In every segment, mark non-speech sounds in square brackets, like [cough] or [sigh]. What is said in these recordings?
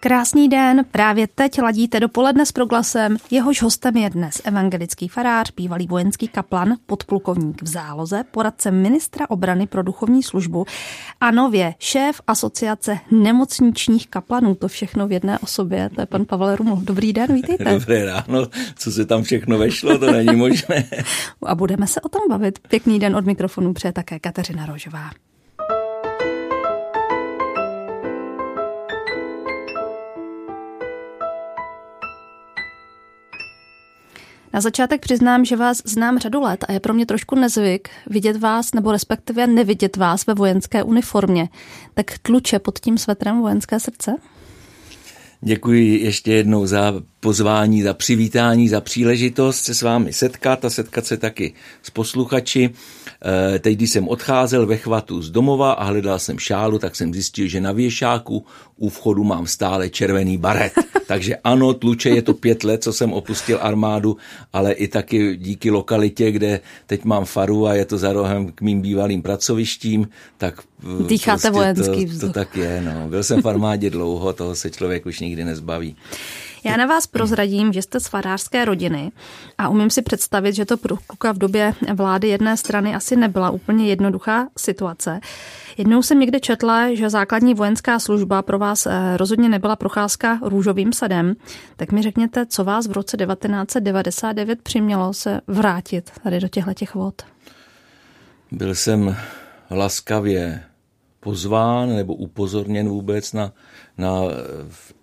Krásný den, právě teď ladíte dopoledne s proglasem. Jehož hostem je dnes evangelický farář, bývalý vojenský kaplan, podplukovník v záloze, poradce ministra obrany pro duchovní službu a nově šéf asociace nemocničních kaplanů. To všechno v jedné osobě, to je pan Pavel Ruml. Dobrý den, vítejte. Dobré ráno, co se tam všechno vešlo, to není možné. [laughs] a budeme se o tom bavit. Pěkný den od mikrofonu přeje také Kateřina Rožová. Na začátek přiznám, že vás znám řadu let a je pro mě trošku nezvyk vidět vás nebo respektive nevidět vás ve vojenské uniformě. Tak tluče pod tím svetrem vojenské srdce? Děkuji ještě jednou za pozvání, za přivítání, za příležitost se s vámi setkat a setkat se taky s posluchači. Eh, teď, když jsem odcházel ve chvatu z domova a hledal jsem šálu, tak jsem zjistil, že na věšáku u vchodu mám stále červený baret. [laughs] Takže ano, tluče je to pět let, co jsem opustil armádu, ale i taky díky lokalitě, kde teď mám faru a je to za rohem k mým bývalým pracovištím, tak eh, Dýcháte prostě vojenský to, to tak je. No. Byl jsem v armádě dlouho, toho se člověk už nikdy nezbaví. Já na vás prozradím, že jste z farářské rodiny a umím si představit, že to pro kluka v době vlády jedné strany asi nebyla úplně jednoduchá situace. Jednou jsem někde četla, že základní vojenská služba pro vás eh, rozhodně nebyla procházka růžovým sadem. Tak mi řekněte, co vás v roce 1999 přimělo se vrátit tady do těchto těch vod? Byl jsem laskavě pozván nebo upozorněn vůbec na, na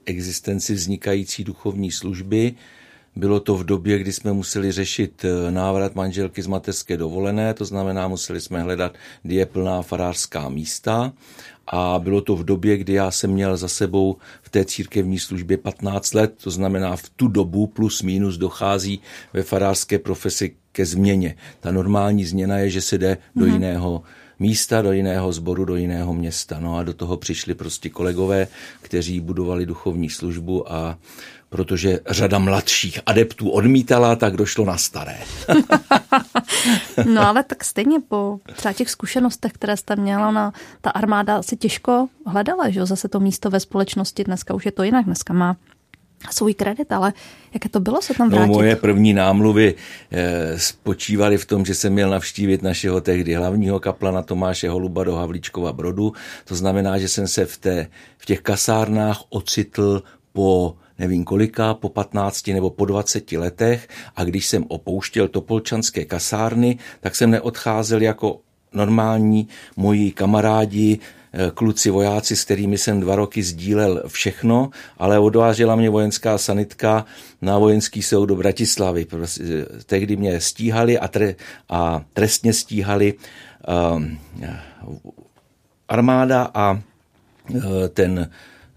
existenci vznikající duchovní služby. Bylo to v době, kdy jsme museli řešit eh, návrat manželky z mateřské dovolené, to znamená, museli jsme hledat, kdy je plná farářská místa. A bylo to v době, kdy já jsem měl za sebou v té církevní službě 15 let, to znamená v tu dobu plus minus dochází ve farářské profesi ke změně. Ta normální změna je, že se jde mm-hmm. do mhm. jiného místa, do jiného sboru, do jiného města. No a do toho přišli prostě kolegové, kteří budovali duchovní službu a protože řada mladších adeptů odmítala, tak došlo na staré. [laughs] no ale tak stejně po třeba těch zkušenostech, které jste měla, na, ta armáda si těžko hledala, že zase to místo ve společnosti, dneska už je to jinak, dneska má svůj kredit, ale jaké to bylo se tam no, vrátit? No, moje první námluvy e, spočívaly v tom, že jsem měl navštívit našeho tehdy hlavního kaplana Tomáše Holuba do Havlíčkova Brodu. To znamená, že jsem se v, té, v těch kasárnách ocitl po nevím kolika, po 15 nebo po 20 letech a když jsem opouštěl Topolčanské kasárny, tak jsem neodcházel jako normální moji kamarádi Eh, kluci vojáci, s kterými jsem dva roky sdílel všechno, ale odvážela mě vojenská sanitka na vojenský soud do Bratislavy. Prostě, eh, tehdy mě stíhali a, tre, a trestně stíhali um, armáda a ten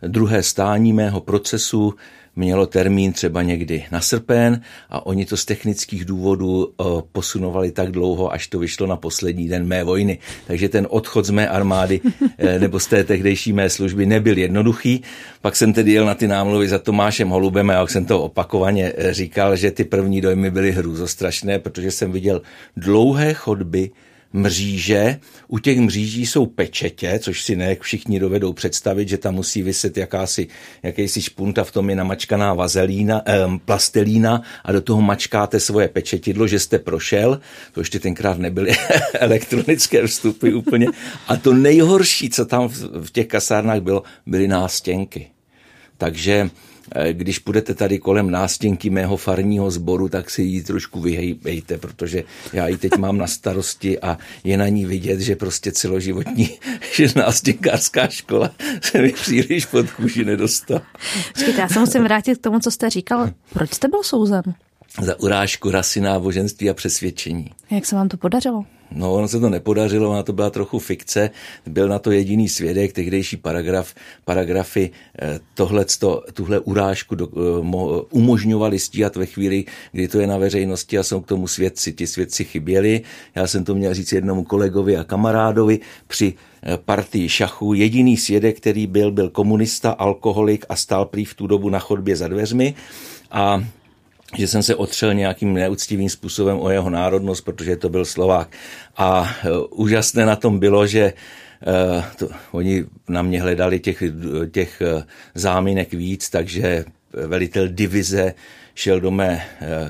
druhé stání mého procesu mělo termín třeba někdy na srpen a oni to z technických důvodů eh, posunovali tak dlouho, až to vyšlo na poslední den mé vojny. Takže ten odchod z mé armády eh, [laughs] nebo z té tehdejší mé služby nebyl jednoduchý. Pak jsem tedy jel na ty námluvy za Tomášem Holubem a jak jsem to opakovaně eh, říkal, že ty první dojmy byly hrůzostrašné, protože jsem viděl dlouhé chodby mříže. U těch mříží jsou pečetě, což si ne všichni dovedou představit, že tam musí vyset jakási, jakýsi špunta, v tom je namačkaná vazelína, eh, plastelína a do toho mačkáte svoje pečetidlo, že jste prošel. To ještě tenkrát nebyly [laughs] elektronické vstupy úplně. A to nejhorší, co tam v těch kasárnách bylo, byly nástěnky. Takže když půjdete tady kolem nástěnky mého farního sboru, tak si ji trošku vyhejbejte, protože já ji teď mám na starosti a je na ní vidět, že prostě celoživotní [laughs] že nástěnkářská škola se mi příliš pod kůži nedostala. Počkejte, já se musím vrátit k tomu, co jste říkal. Proč jste byl souzen? Za urážku rasy, náboženství a přesvědčení. Jak se vám to podařilo? No, ono se to nepodařilo, ona to byla trochu fikce. Byl na to jediný svědek, tehdejší paragraf, paragrafy eh, tohleto, tuhle urážku do, eh, mo, umožňovali stíhat ve chvíli, kdy to je na veřejnosti a jsou k tomu svědci. Ti svědci chyběli. Já jsem to měl říct jednomu kolegovi a kamarádovi při eh, partii šachu. Jediný svědek, který byl, byl komunista, alkoholik a stál prý v tu dobu na chodbě za dveřmi. A že jsem se otřel nějakým neúctivým způsobem o jeho národnost, protože to byl Slovák. A uh, úžasné na tom bylo, že uh, to, oni na mě hledali těch, těch záminek víc, takže velitel divize šel do mé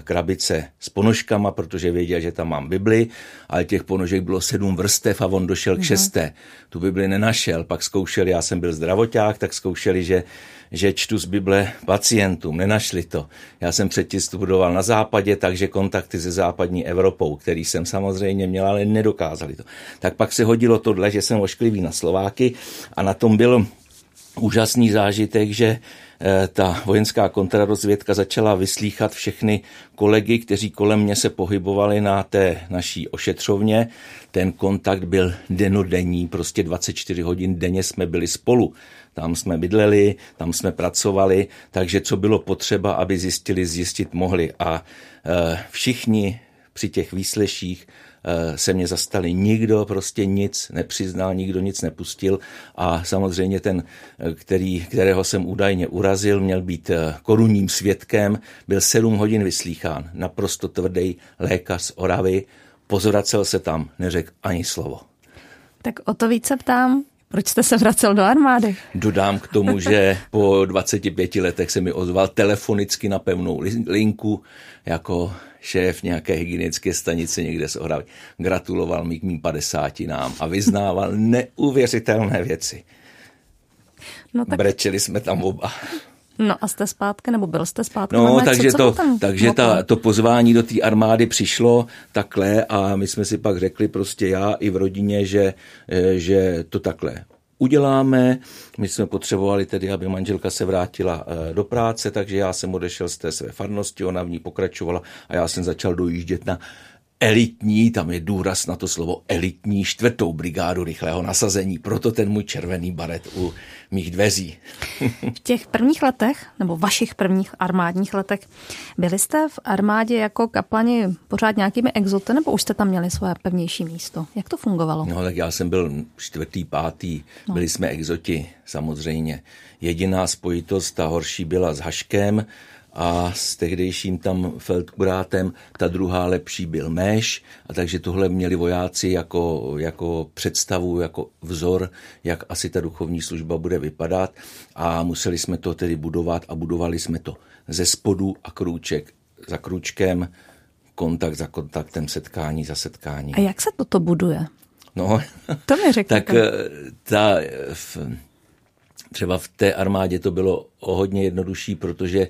krabice s ponožkama, protože věděl, že tam mám Bibli, ale těch ponožek bylo sedm vrstev a on došel k mhm. šesté. Tu Bibli nenašel, pak zkoušeli, já jsem byl zdravoták, tak zkoušeli, že že čtu z Bible pacientům, nenašli to. Já jsem předtím studoval na západě, takže kontakty se západní Evropou, který jsem samozřejmě měl, ale nedokázali to. Tak pak se hodilo tohle, že jsem ošklivý na Slováky a na tom byl úžasný zážitek, že Eh, ta vojenská kontrarozvědka začala vyslíchat všechny kolegy, kteří kolem mě se pohybovali na té naší ošetřovně. Ten kontakt byl denodenní, prostě 24 hodin denně jsme byli spolu. Tam jsme bydleli, tam jsme pracovali, takže co bylo potřeba, aby zjistili, zjistit mohli. A eh, všichni při těch výsleších Eh, se mě zastali. Nikdo prostě nic nepřiznal, nikdo nic nepustil a samozřejmě ten, eh, který, kterého jsem údajně urazil, měl být korunním svědkem, byl sedm hodin vyslýchán, naprosto tvrdý lékař z Oravy, pozoracel se tam, neřekl ani slovo. Tak o to více ptám, proč jste se vracel do armády? Dodám k tomu, že po 25 letech se mi ozval telefonicky na pevnou linku jako šéf nějaké hygienické stanice někde z Ohravy. Gratuloval mi k mým padesátinám a vyznával neuvěřitelné věci. No tak... Brečeli jsme tam oba. No a jste zpátky, nebo byl jste zpátky? No, takže, co, to, co takže ta, to pozvání do té armády přišlo takhle a my jsme si pak řekli prostě já i v rodině, že, eh, že to takhle uděláme. My jsme potřebovali tedy, aby manželka se vrátila eh, do práce, takže já jsem odešel z té své farnosti, ona v ní pokračovala a já jsem začal dojíždět na elitní, tam je důraz na to slovo elitní, čtvrtou brigádu rychlého nasazení, proto ten můj červený baret u mých dveří. [laughs] v těch prvních letech, nebo vašich prvních armádních letech, byli jste v armádě jako kaplani pořád nějakými exoty, nebo už jste tam měli své pevnější místo? Jak to fungovalo? No tak já jsem byl čtvrtý, pátý, no. byli jsme exoti samozřejmě. Jediná spojitost, ta horší byla s Haškem, a s tehdejším tam feldkurátem ta druhá lepší byl Méš a takže tohle měli vojáci jako, jako představu, jako vzor, jak asi ta duchovní služba bude vypadat a museli jsme to tedy budovat a budovali jsme to ze spodu a krůček za krůčkem, kontakt za kontaktem, setkání za setkání. A jak se toto buduje? No, to mi řekněte. [laughs] tak eh, ta, v, Třeba v té armádě to bylo o hodně jednodušší, protože e,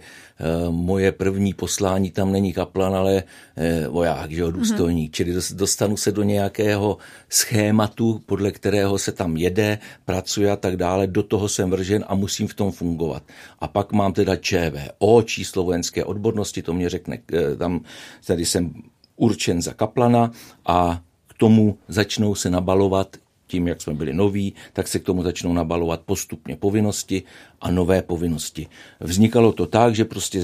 moje první poslání tam není kaplan, ale e, voják, že jo, mhm. důstojník. Mm-hmm. Čili dostanu se do nějakého schématu, podle kterého se tam jede, pracuje a tak dále. Do toho jsem vržen a musím v tom fungovat. A pak mám teda ČVO, číslo vojenské odbornosti, to mě řekne, e, tam tady jsem určen za kaplana a k tomu začnou se nabalovat tím, jak jsme byli noví, tak se k tomu začnou nabalovat postupně povinnosti a nové povinnosti. Vznikalo to tak, že prostě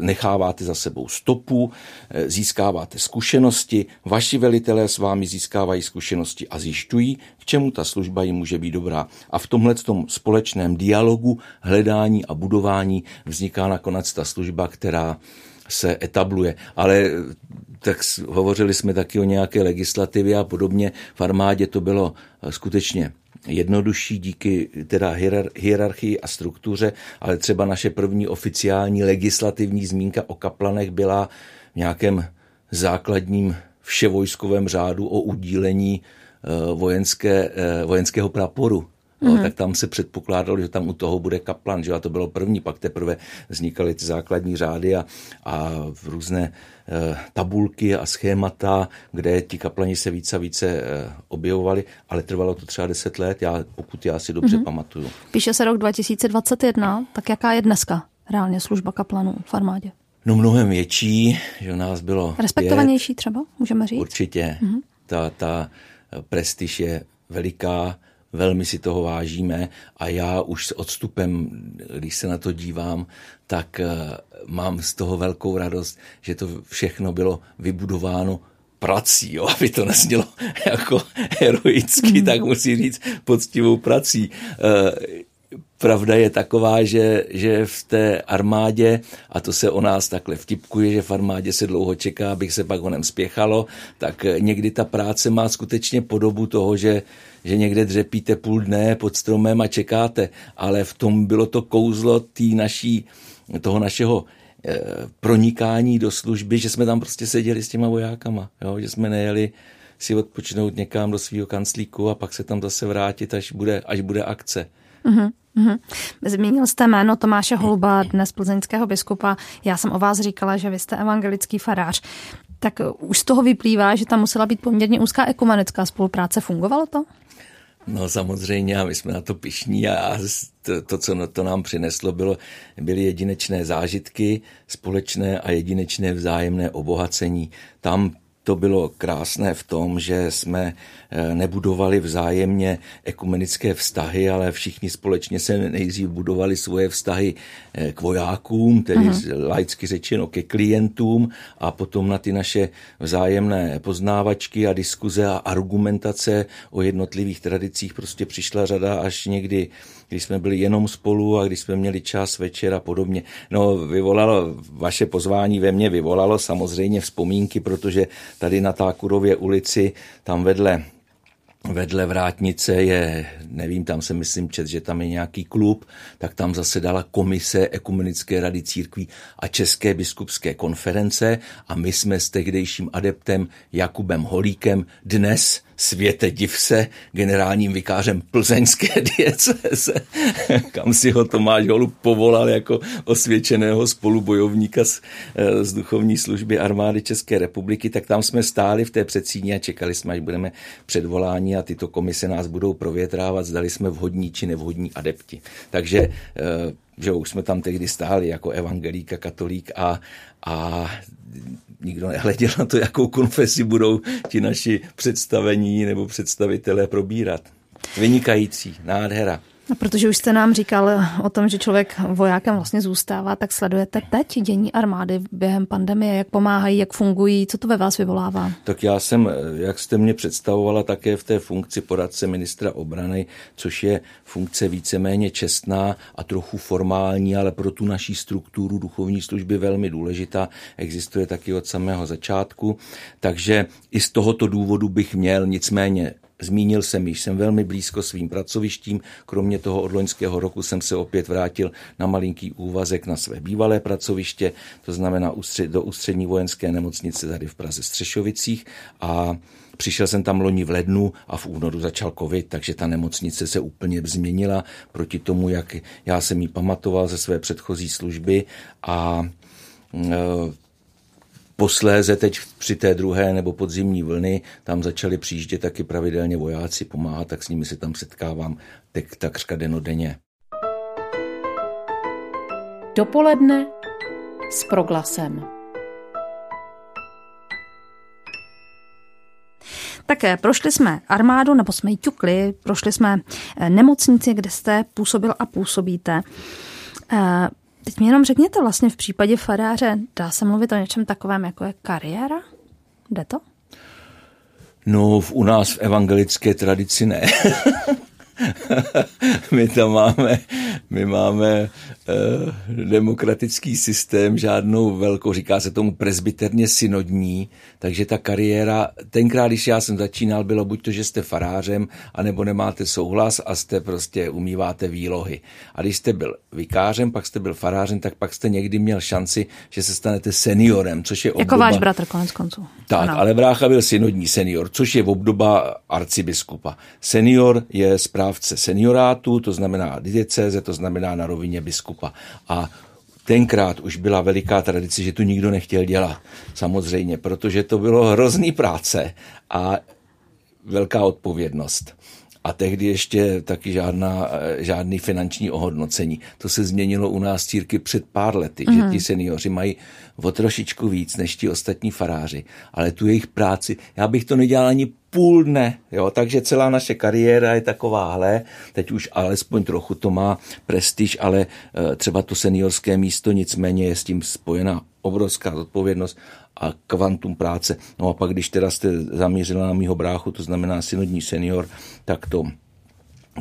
necháváte za sebou stopu, eh, získáváte zkušenosti, vaši velitelé s vámi získávají zkušenosti a zjišťují, k čemu ta služba jim může být dobrá. A v tomhle tom společném dialogu, hledání a budování vzniká nakonec ta služba, která se etabluje. Ale tak hovořili jsme taky o nějaké legislativě a podobně. V armádě to bylo eh, skutečně jednodušší díky teda hierarchii a struktuře, ale třeba naše první oficiální legislativní zmínka o kaplanech byla v nějakém základním vševojskovém řádu o udílení eh, vojenské, eh, vojenského praporu No, mm-hmm. tak tam se předpokládalo, že tam u toho bude kaplan, že a to bylo první, pak teprve vznikaly ty základní řády a, a v různé e, tabulky a schémata, kde ti kaplani se více a více e, objevovali, ale trvalo to třeba deset let, já, pokud já si dobře mm-hmm. pamatuju. Píše se rok 2021, tak jaká je dneska reálně služba kaplanů v armádě? No mnohem větší, že u nás bylo Respektovanější pět, třeba, můžeme říct? Určitě. Mm-hmm. Ta, ta prestiž je veliká, velmi si toho vážíme a já už s odstupem, když se na to dívám, tak eh, mám z toho velkou radost, že to všechno bylo vybudováno prací, jo, [laughs] aby to neznělo [laughs] jako heroicky, mm. tak musí říct poctivou prací. Eh, pravda je taková, že, že v té armádě, a to se o nás takhle vtipkuje, že v armádě se dlouho čeká, abych se pak onem spěchalo, tak někdy ta práce má skutečně podobu toho, že, že někde dřepíte půl dne pod stromem a čekáte, ale v tom bylo to kouzlo tý naší, toho našeho eh, pronikání do služby, že jsme tam prostě seděli s těma vojákama, jo? že jsme nejeli si odpočinout někam do svého kanclíku a pak se tam zase vrátit, až bude, až bude akce. Mm-hmm. Zmínil jste jméno Tomáše Holuba, dnes plzeňského biskupa. Já jsem o vás říkala, že vy jste evangelický farář. Tak už z toho vyplývá, že tam musela být poměrně úzká ekumenická spolupráce. Fungovalo to? No samozřejmě a my jsme na to pišní a to, to co to nám přineslo, bylo, byly jedinečné zážitky, společné a jedinečné vzájemné obohacení. Tam to bylo krásné v tom, že jsme eh, nebudovali vzájemně ekumenické vztahy, ale všichni společně se nejdřív budovali svoje vztahy eh, k vojákům, tedy uh-huh. laicky řečeno ke klientům a potom na ty naše vzájemné poznávačky a diskuze a argumentace o jednotlivých tradicích prostě přišla řada až někdy když jsme byli jenom spolu a když jsme měli čas večer a podobně. No, vyvolalo, vaše pozvání ve mně vyvolalo samozřejmě vzpomínky, protože tady na Tákurově ulici, tam vedle vedle vrátnice je, nevím, tam se myslím čet, že tam je nějaký klub, tak tam zasedala komise Ekumenické rady církví a České biskupské konference a my jsme s tehdejším adeptem Jakubem Holíkem dnes světe div se generálním vikářem plzeňské [laughs] dieceze, kam si ho Tomáš Holub povolal jako osvědčeného spolubojovníka z, eh, z duchovní služby armády České republiky, tak tam jsme stáli v té předsíni a čekali jsme, až budeme předvoláni a tyto komise nás budou provětrávat, zdali jsme vhodní či nevhodní adepti. Takže eh, že už jsme tam tehdy stáli jako evangelík a katolík a, a nikdo nehleděl na to, jakou konfesi budou ti naši představení nebo představitelé probírat. Vynikající, nádhera. Protože už jste nám říkal o tom, že člověk vojákem vlastně zůstává, tak sledujete teď dění armády během pandemie, jak pomáhají, jak fungují, co to ve vás vyvolává? Tak já jsem, jak jste mě představovala, také v té funkci poradce ministra obrany, což je funkce víceméně čestná a trochu formální, ale pro tu naší strukturu duchovní služby velmi důležitá. Existuje taky od samého začátku. Takže i z tohoto důvodu bych měl nicméně Zmínil jsem již, jsem velmi blízko svým pracovištím. Kromě toho od loňského roku jsem se opět vrátil na malinký úvazek na své bývalé pracoviště, to znamená do ústřední vojenské nemocnice tady v Praze Střešovicích a Přišel jsem tam loni v lednu a v únoru začal covid, takže ta nemocnice se úplně změnila proti tomu, jak já jsem ji pamatoval ze své předchozí služby a e, Posléze teď při té druhé nebo podzimní vlny tam začali přijíždět taky pravidelně vojáci pomáhat, tak s nimi se tam setkávám tak, takřka denodenně. Dopoledne s proglasem. Také prošli jsme armádu, nebo jsme ji ťukli, prošli jsme eh, nemocnici, kde jste působil a působíte. Teď mi jenom řekněte vlastně v případě faráře, dá se mluvit o něčem takovém, jako je kariéra? Jde to? No, u nás v evangelické tradici ne. [laughs] my tam máme, my máme uh, demokratický systém, žádnou velkou, říká se tomu presbyterně synodní, takže ta kariéra, tenkrát, když já jsem začínal, bylo buď to, že jste farářem, anebo nemáte souhlas a jste prostě umýváte výlohy. A když jste byl vikářem, pak jste byl farářem, tak pak jste někdy měl šanci, že se stanete seniorem, což je obdoba... Jako váš bratr konec konců. Tak, ano. ale brácha byl synodní senior, což je obdoba arcibiskupa. Senior je správce seniorátu, to znamená diecéze, to znamená na rovině biskupa. A tenkrát už byla veliká tradice, že tu nikdo nechtěl dělat. Samozřejmě, protože to bylo hrozný práce a velká odpovědnost. A tehdy ještě taky žádná, žádný finanční ohodnocení. To se změnilo u nás círky před pár lety, mm. že mhm. ti seniori mají o trošičku víc než ti ostatní faráři. Ale tu jejich práci, já bych to nedělal ani půl dne, jo, takže celá naše kariéra je takováhle, teď už alespoň trochu to má prestiž, ale e, třeba to seniorské místo nicméně je s tím spojená obrovská zodpovědnost a kvantum práce. No a pak, když teda jste zamířila na mýho bráchu, to znamená synodní senior, tak to,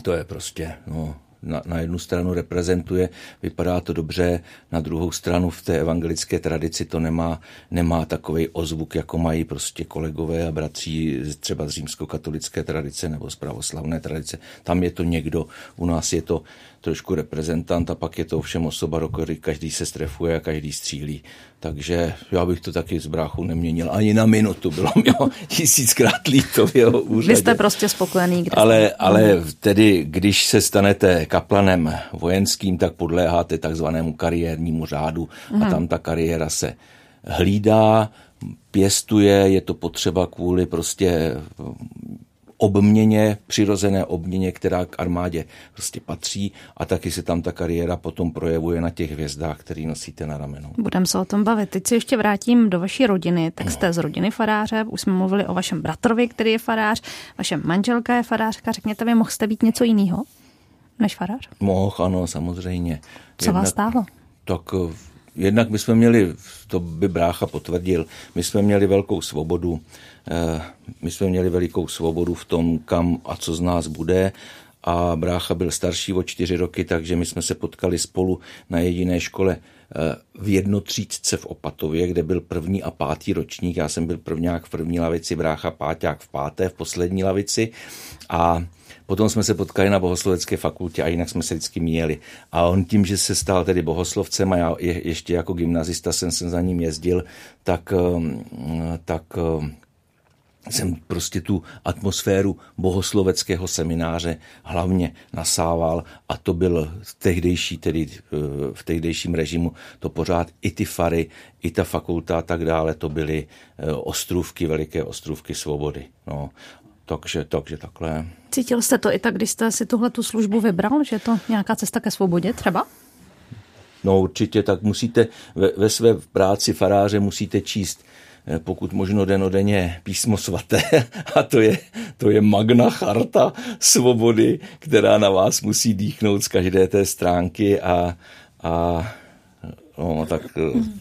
to je prostě, no, na, na jednu stranu reprezentuje, vypadá to dobře, na druhou stranu v té evangelické tradici to nemá, nemá takový ozvuk, jako mají prostě kolegové a bratří třeba z římskokatolické tradice nebo z pravoslavné tradice. Tam je to někdo, u nás je to trošku reprezentant a pak je to ovšem osoba, do které každý se strefuje a každý střílí. Takže já bych to taky z bráchu neměnil ani na minutu. Bylo mi tisíckrát líto v jeho úřadě. Vy jste prostě spokojený. Kde ale, ale tedy, když se stanete kaplanem vojenským, tak podléháte takzvanému kariérnímu řádu a mhm. tam ta kariéra se hlídá, pěstuje, je to potřeba kvůli prostě obměně, přirozené obměně, která k armádě prostě patří a taky se tam ta kariéra potom projevuje na těch hvězdách, který nosíte na ramenu. Budeme se o tom bavit. Teď se ještě vrátím do vaší rodiny. Tak jste z rodiny faráře, už jsme mluvili o vašem bratrovi, který je farář, vaše manželka je farářka. Řekněte mi, mohl jste být něco jiného než farář? Mohl, ano, samozřejmě. Co Jednak, vás stálo? Tak eh, jednak my jsme měli, to by brácha potvrdil, my jsme měli velkou svobodu, my jsme měli velikou svobodu v tom, kam a co z nás bude a brácha byl starší o čtyři roky, takže my jsme se potkali spolu na jediné škole eh, v jednotřídce v Opatově, kde byl první a pátý ročník. Já jsem byl prvňák v první lavici, brácha páťák v páté, v poslední lavici a Potom jsme se potkali na bohoslovecké fakultě a jinak jsme se vždycky měli. A on tím, že se stal tedy bohoslovcem a já je, ještě jako gymnazista jsem, jsem za ním jezdil, tak, um, tak jsem prostě tu atmosféru bohosloveckého semináře hlavně nasával a to byl v tehdejší, tedy uh, v tehdejším režimu, to pořád i ty fary, i ta fakulta a tak dále, to byly uh, ostrůvky, veliké ostrůvky svobody. No. Takže, takže takhle. Cítil jste to i tak, když jste si tuhle tu službu vybral, že je to nějaká cesta ke svobodě třeba? No určitě, tak musíte ve, ve své práci faráře musíte číst eh, pokud možno denodenně písmo svaté [laughs] a to je, to je magna charta svobody, která na vás musí dýchnout z každé té stránky a, a no, tak, mm.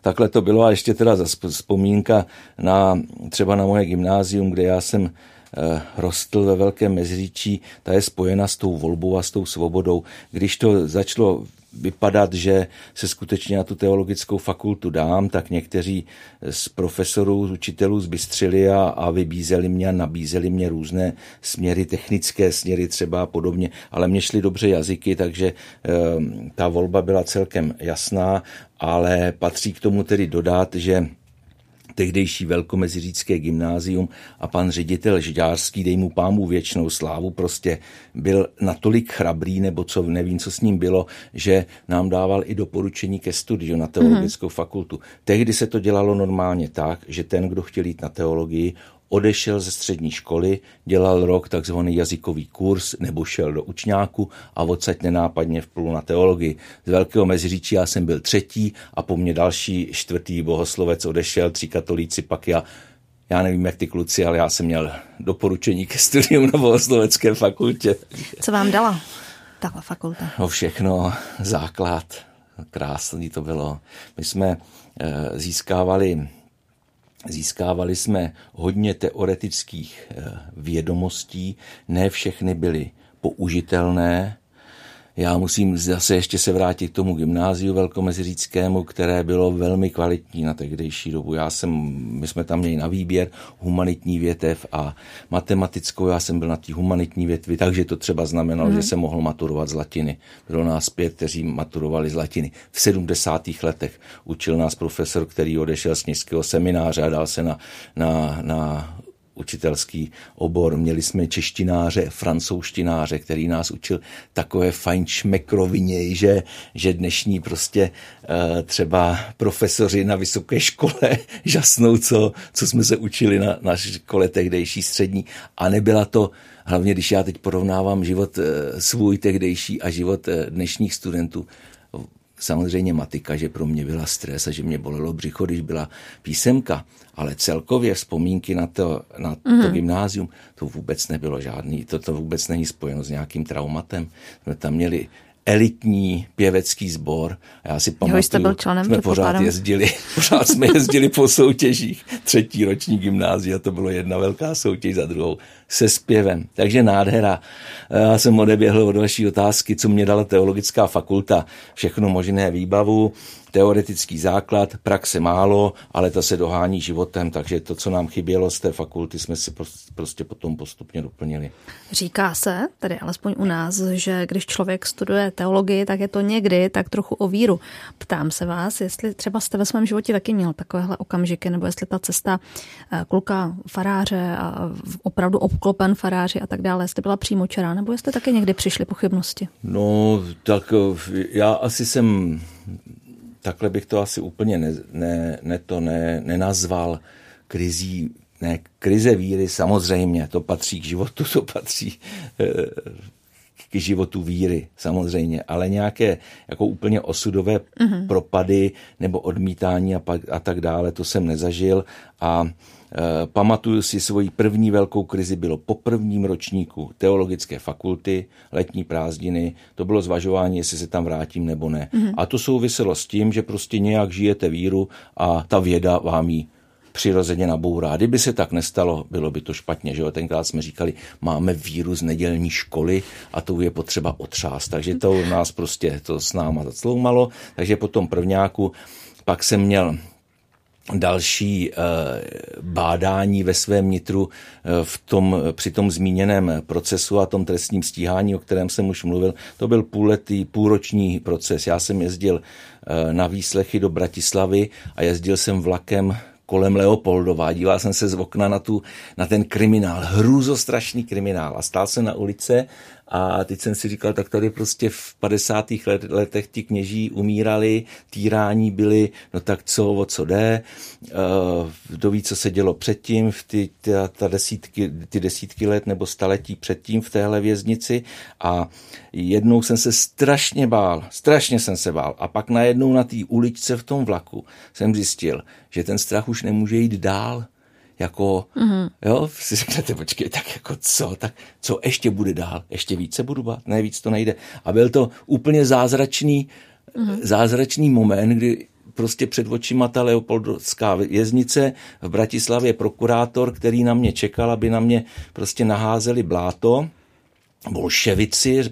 takhle to bylo a ještě teda vzpomínka na třeba na moje gymnázium, kde já jsem Eh, rostl ve Velkém Meziříčí, ta je spojena s tou volbou a s tou svobodou. Když to začalo vypadat, že se skutečně na tu teologickou fakultu dám, tak někteří z profesorů, z učitelů zbystřili a, a vybízeli mě a nabízeli mě různé směry, technické směry třeba a podobně, ale mě šly dobře jazyky, takže e, ta volba byla celkem jasná, ale patří k tomu tedy dodat, že tehdejší velkomeziřícké gymnázium a pan ředitel Žďárský, dej mu pámu věčnou slávu, prostě byl natolik chrabrý, nebo co nevím, co s ním bylo, že nám dával i doporučení ke studiu na teologickou mm-hmm. fakultu. Tehdy se to dělalo normálně tak, že ten, kdo chtěl jít na teologii, odešel ze střední školy, dělal rok takzvaný jazykový kurz nebo šel do učňáku a odsaď nenápadně vplul na teologii. Z Velkého Meziříčí já jsem byl třetí a po mně další čtvrtý bohoslovec odešel, tři katolíci, pak já já nevím, jak ty kluci, ale já jsem měl doporučení ke studium na bohoslovecké fakultě. Co vám dala tahle fakulta? No všechno, základ, krásný to bylo. My jsme e, získávali Získávali jsme hodně teoretických eh, vědomostí, ne všechny byly použitelné, já musím zase ještě se vrátit k tomu gymnáziu velkomeziříckému, které bylo velmi kvalitní na tehdejší dobu. Já jsem, my jsme tam měli na výběr humanitní větev a matematickou, já jsem byl na té humanitní větvi, takže to třeba znamenalo, mm. že jsem mohl maturovat z latiny. Bylo nás pět, kteří maturovali z latiny. V 70. letech učil nás profesor, který odešel z knižského semináře a dal se na, na, na učitelský obor. Měli jsme češtináře, francouzštináře, který nás učil takové fajn šmekrovině, že, že dnešní prostě uh, třeba profesoři na vysoké škole [laughs] žasnou, co, co jsme se učili na, na škole tehdejší střední. A nebyla to, hlavně když já teď porovnávám život uh, svůj tehdejší a život uh, dnešních studentů, samozřejmě matika, že pro mě byla stres a že mě bolelo břicho, když byla písemka, ale celkově vzpomínky na to, na to mm-hmm. gymnázium, to vůbec nebylo žádný, to, to vůbec není spojeno s nějakým traumatem. Jsme tam měli elitní pěvecký sbor. Já si pamatuju, jste byl členem, jsme pořád jezdili, [laughs] pořád jsme jezdili po soutěžích třetí roční gymnázia, to bylo jedna velká soutěž za druhou se zpěvem. Takže nádhera. Já jsem odeběhl od vaší otázky, co mě dala teologická fakulta. Všechno možné výbavu, teoretický základ, praxe málo, ale ta se dohání životem, takže to, co nám chybělo z té fakulty, jsme si prostě potom postupně doplnili. Říká se, tedy alespoň u nás, že když člověk studuje teologii, tak je to někdy tak trochu o víru. Ptám se vás, jestli třeba jste ve svém životě taky měl takovéhle okamžiky, nebo jestli ta cesta eh, kluka faráře a opravdu obklopen faráři a tak dále, jestli byla přímočará, nebo jestli taky někdy přišly pochybnosti? No, tak eh, já asi jsem takhle bych to asi úplně ne, ne, ne to ne, nenazval krizí, ne, krize víry samozřejmě, to patří k životu, to patří eh, k životu víry samozřejmě, ale nějaké jako úplně osudové mm-hmm. propady nebo odmítání a, pak, a tak dále, to jsem nezažil a pamatuju si svoji první velkou krizi, bylo po prvním ročníku teologické fakulty, letní prázdniny, to bylo zvažování, jestli se tam vrátím nebo ne. Mm-hmm. A to souviselo s tím, že prostě nějak žijete víru a ta věda vám ji přirozeně nabourá. Kdyby se tak nestalo, bylo by to špatně. Že jo? Tenkrát jsme říkali, máme víru z nedělní školy a to je potřeba otřást. Takže to u nás prostě to s náma zacloumalo. Takže po tom prvňáku pak jsem měl další eh, bádání ve svém nitru eh, v tom, při tom zmíněném procesu a tom trestním stíhání, o kterém jsem už mluvil. To byl půlletý, půlroční proces. Já jsem jezdil eh, na výslechy do Bratislavy a jezdil jsem vlakem kolem Leopoldova. Díval jsem se z okna na, tu, na ten kriminál, hrůzostrašný kriminál a stál se na ulice a teď jsem si říkal, tak tady prostě v 50. letech ti kněží umírali, týrání byli, no tak co, o co jde, uh, kdo ví, co se dělo předtím, v ty, ta, ta desítky, ty desítky let nebo staletí předtím v téhle věznici. A jednou jsem se strašně bál, strašně jsem se bál. A pak najednou na té uličce v tom vlaku jsem zjistil, že ten strach už nemůže jít dál, jako, mm-hmm. jo, si řeknete, počkej, tak jako co, tak co ještě bude dál, ještě více budu bát, ne, víc to nejde. A byl to úplně zázračný, mm-hmm. zázračný moment, kdy prostě před očima ta Leopoldská věznice v Bratislavě prokurátor, který na mě čekal, aby na mě prostě naházeli bláto bolševici,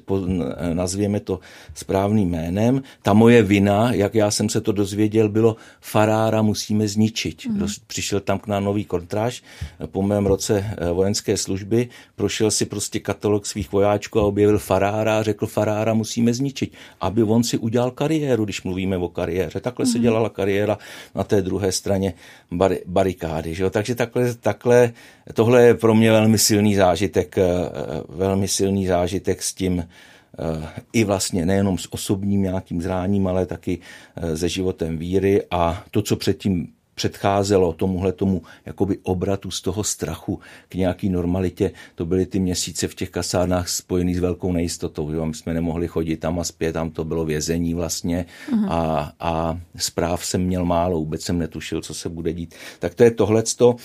nazvěme to správným jménem. Ta moje vina, jak já jsem se to dozvěděl, bylo farára musíme zničit. Mm. Přišel tam k nám nový kontráž po mém roce eh, vojenské služby, prošel si prostě katalog svých vojáčků a objevil farára a řekl farára musíme zničit, aby on si udělal kariéru, když mluvíme o kariéře. Takhle mm. se mhm. dělala kariéra na té druhé straně bar- barikády. Že jo? Takže takhle, takhle, tohle je pro mě velmi silný zážitek, eh, velmi silný zážitek s tím, eh, i vlastně nejenom s osobním nějakým zráním, ale taky eh, se životem víry a to, co předtím předcházelo tomuhle tomu jakoby obratu z toho strachu k nějaký normalitě, to byly ty měsíce v těch kasárnách spojený s velkou nejistotou. Že? My jsme nemohli chodit tam a zpět, tam to bylo vězení vlastně uh-huh. a, a zpráv jsem měl málo, vůbec jsem netušil, co se bude dít. Tak to je tohleto.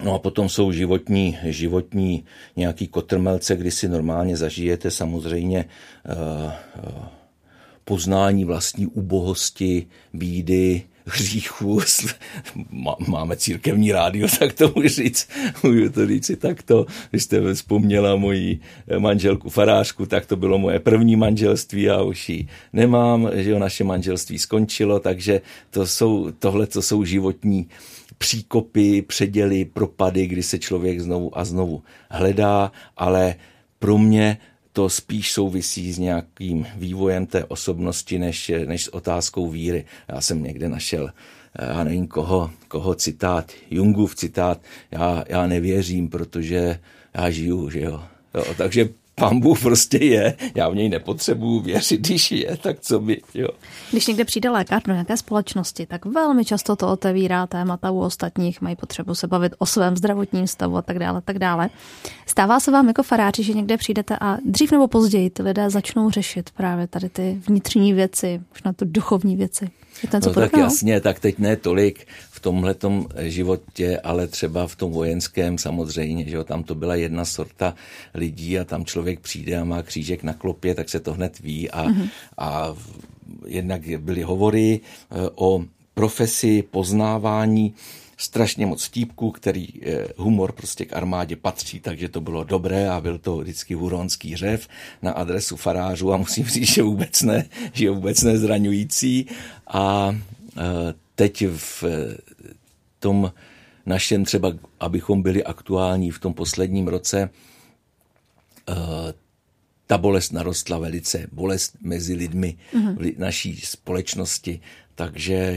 No a potom jsou životní, životní nějaký kotrmelce, kdy si normálně zažijete samozřejmě uh, uh, poznání vlastní ubohosti, bídy, hříchů. [laughs] Máme církevní rádio, [laughs] tak to můžu říct, můžu to říct takto. Když jste vzpomněla moji manželku farářku, tak to bylo moje první manželství a už ji nemám, že jo, naše manželství skončilo, takže to jsou, tohle to jsou životní příkopy, předěly, propady, kdy se člověk znovu a znovu hledá, ale pro mě to spíš souvisí s nějakým vývojem té osobnosti, než, než s otázkou víry. Já jsem někde našel já nevím koho, koho citát, Jungův citát, já, já nevěřím, protože já žiju, že jo. jo takže pán Bůh prostě je, já v něj nepotřebuju věřit, když je, tak co by, jo. Když někde přijde lékař do nějaké společnosti, tak velmi často to otevírá témata u ostatních, mají potřebu se bavit o svém zdravotním stavu a tak dále, tak dále. Stává se vám jako faráři, že někde přijdete a dřív nebo později ty lidé začnou řešit právě tady ty vnitřní věci, možná to duchovní věci. Je to no, tak jasně, tak teď ne tolik tomhletom životě, ale třeba v tom vojenském samozřejmě, že jo, tam to byla jedna sorta lidí a tam člověk přijde a má křížek na klopě, tak se to hned ví a, mm-hmm. a jednak byly hovory eh, o profesi, poznávání, strašně moc vtípků, který eh, humor prostě k armádě patří, takže to bylo dobré a byl to vždycky huronský řev na adresu farářů a musím říct, že vůbec ne, že vůbec nezraňující a eh, teď v tom našem třeba, abychom byli aktuální v tom posledním roce, ta bolest narostla velice, bolest mezi lidmi mm-hmm. naší společnosti. Takže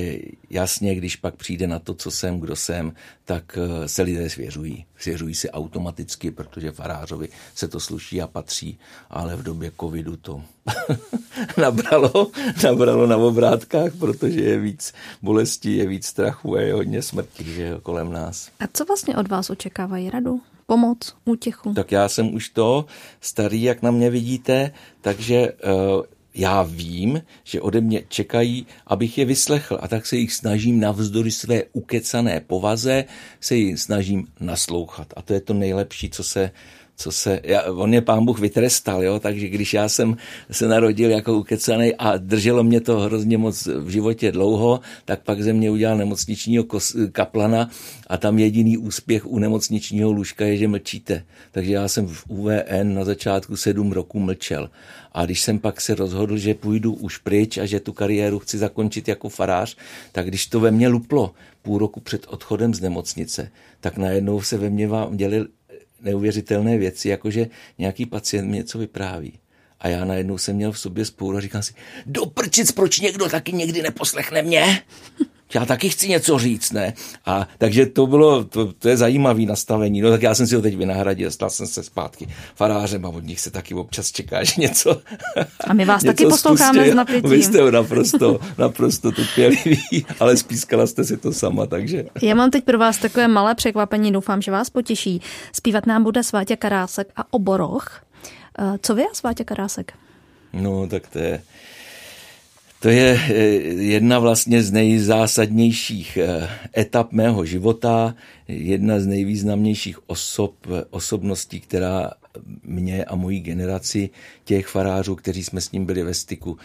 jasně, když pak přijde na to, co jsem, kdo jsem, tak eh, se lidé svěřují. Svěřují si automaticky, protože farářovi se to sluší a patří, ale v době covidu to [laughs] nabralo, nabralo na obrátkách, protože je víc bolesti, je víc strachu a je hodně smrti že kolem nás. A co vlastně od vás očekávají radu? pomoc, útěchu. Tak já jsem už to starý, jak na mě vidíte, takže uh, já vím, že ode mě čekají, abych je vyslechl a tak se jich snažím navzdory své ukecané povaze, se jich snažím naslouchat. A to je to nejlepší, co se co se, já, on je pán Bůh vytrestal, jo, takže když já jsem se narodil jako ukecaný a drželo mě to hrozně moc v životě dlouho, tak pak ze mě udělal nemocničního kos, kaplana a tam jediný úspěch u nemocničního lůžka je, že mlčíte. Takže já jsem v UVN na začátku sedm roků mlčel. A když jsem pak se rozhodl, že půjdu už pryč a že tu kariéru chci zakončit jako farář, tak když to ve mně luplo půl roku před odchodem z nemocnice, tak najednou se ve mně děli neuvěřitelné věci, jakože nějaký pacient mi něco vypráví. A já najednou jsem měl v sobě spouru a říkám si, doprčic, proč někdo taky někdy neposlechne mě? Já taky chci něco říct, ne? A takže to bylo, to, to je zajímavý nastavení. No tak já jsem si ho teď vynahradil, stal jsem se zpátky farářem a od nich se taky občas čeká, že něco A my vás taky posloucháme s napětím. Vy jste naprosto, naprosto trpělivý, ale spískala jste si to sama, takže. Já mám teď pro vás takové malé překvapení, doufám, že vás potěší. Zpívat nám bude Svátě Karásek a Oboroch. Eh, co vy a Svátě Karásek? No, tak to je to je eh, jedna vlastně z nejzásadnějších eh, etap mého života, jedna z nejvýznamnějších osob, osobností, která mě a mojí generaci těch farářů, kteří jsme s ním byli ve styku,